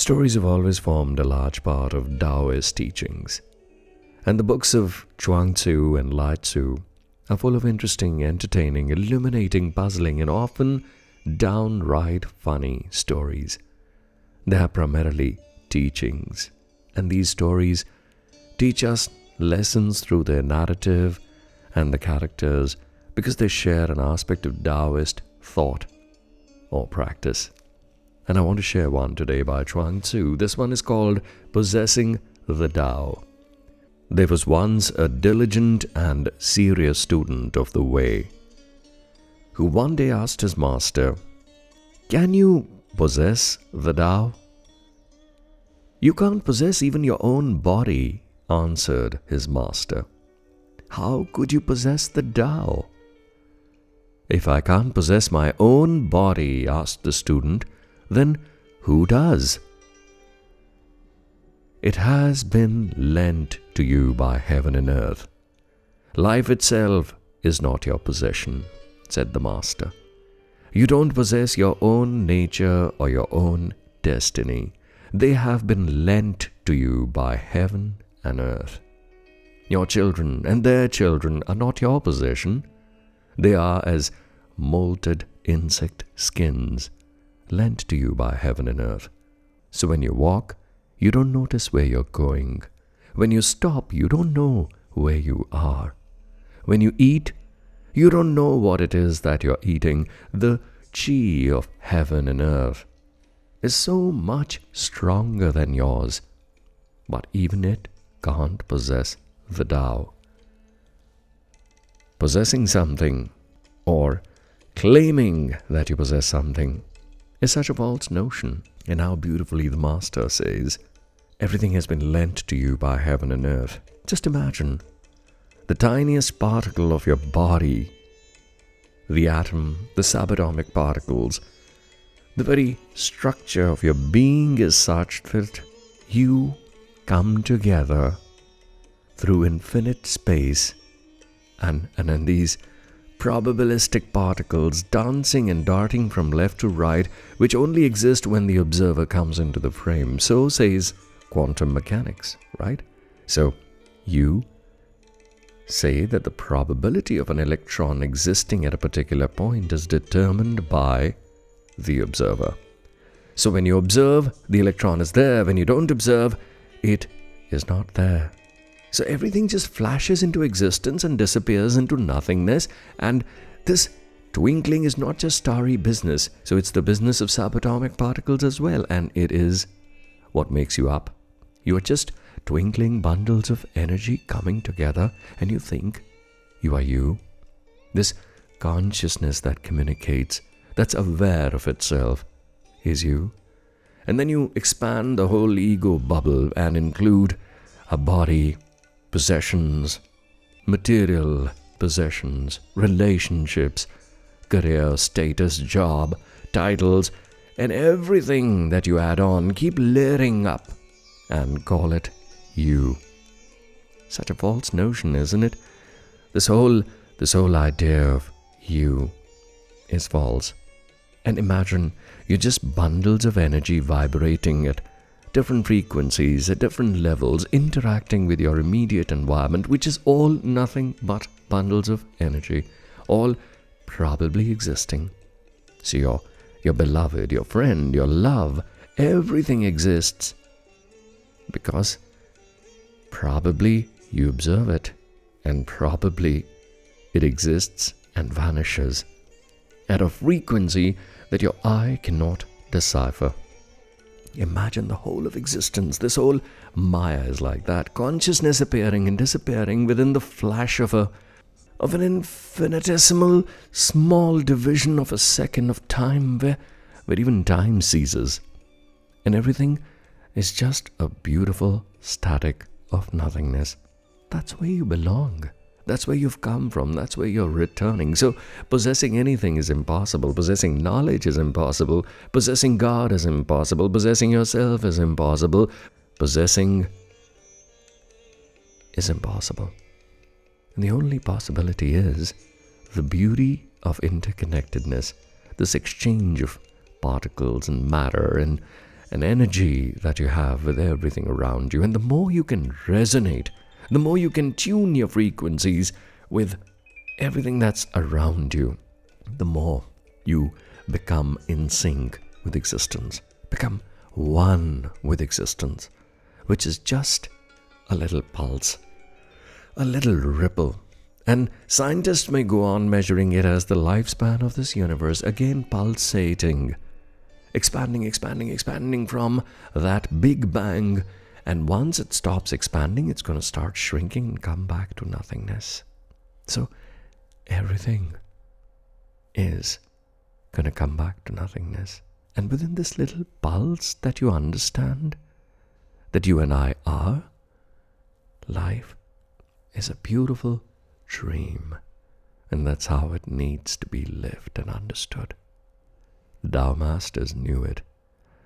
Stories have always formed a large part of Taoist teachings, and the books of Chuang Tzu and Lai Tzu are full of interesting, entertaining, illuminating, puzzling, and often downright funny stories. They are primarily teachings, and these stories teach us lessons through their narrative and the characters because they share an aspect of Taoist thought or practice. And I want to share one today by Chuang Tzu. This one is called Possessing the Tao. There was once a diligent and serious student of the way who one day asked his master, Can you possess the Tao? You can't possess even your own body, answered his master. How could you possess the Tao? If I can't possess my own body, asked the student, then who does? It has been lent to you by heaven and earth. Life itself is not your possession, said the Master. You don't possess your own nature or your own destiny. They have been lent to you by heaven and earth. Your children and their children are not your possession. They are as molted insect skins lent to you by heaven and earth. So when you walk, you don't notice where you're going. When you stop, you don't know where you are. When you eat, you don't know what it is that you're eating. The chi of heaven and earth is so much stronger than yours, but even it can't possess the Tao. Possessing something or claiming that you possess something is such a false notion. And how beautifully the Master says, Everything has been lent to you by heaven and earth. Just imagine the tiniest particle of your body, the atom, the subatomic particles, the very structure of your being is such that you come together through infinite space and, and in these probabilistic particles dancing and darting from left to right, which only exist when the observer comes into the frame. So says quantum mechanics, right? So you say that the probability of an electron existing at a particular point is determined by the observer. So when you observe, the electron is there. When you don't observe, it is not there. So everything just flashes into existence and disappears into nothingness. And this twinkling is not just starry business. So it's the business of subatomic particles as well. And it is what makes you up. You are just twinkling bundles of energy coming together, and you think you are you. This consciousness that communicates, that's aware of itself, is you. And then you expand the whole ego bubble and include a body, possessions, material possessions, relationships, career, status, job, titles, and everything that you add on, keep layering up and call it you. Such a false notion, isn't it? This whole this whole idea of you is false. And imagine you're just bundles of energy vibrating at different frequencies at different levels, interacting with your immediate environment, which is all nothing but bundles of energy, all probably existing. So your, your beloved, your friend, your love, everything exists because probably you observe it, and probably it exists and vanishes at a frequency that your eye cannot decipher. Imagine the whole of existence. This whole Maya is like that. Consciousness appearing and disappearing within the flash of a of an infinitesimal small division of a second of time where, where even time ceases. And everything is just a beautiful static of nothingness. That's where you belong. That's where you've come from. That's where you're returning. So, possessing anything is impossible. Possessing knowledge is impossible. Possessing God is impossible. Possessing yourself is impossible. Possessing is impossible. And the only possibility is the beauty of interconnectedness, this exchange of particles and matter and an energy that you have with everything around you. And the more you can resonate, the more you can tune your frequencies with everything that's around you, the more you become in sync with existence, become one with existence, which is just a little pulse, a little ripple. And scientists may go on measuring it as the lifespan of this universe, again pulsating, expanding, expanding, expanding from that big bang. And once it stops expanding, it's going to start shrinking and come back to nothingness. So everything is going to come back to nothingness. And within this little pulse that you understand that you and I are, life is a beautiful dream. And that's how it needs to be lived and understood. The Tao Masters knew it.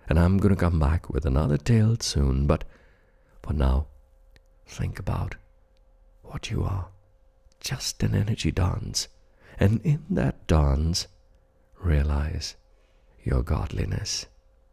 And I'm going to come back with another tale soon, but for now, think about what you are. Just an energy dance. And in that dance, realize your godliness.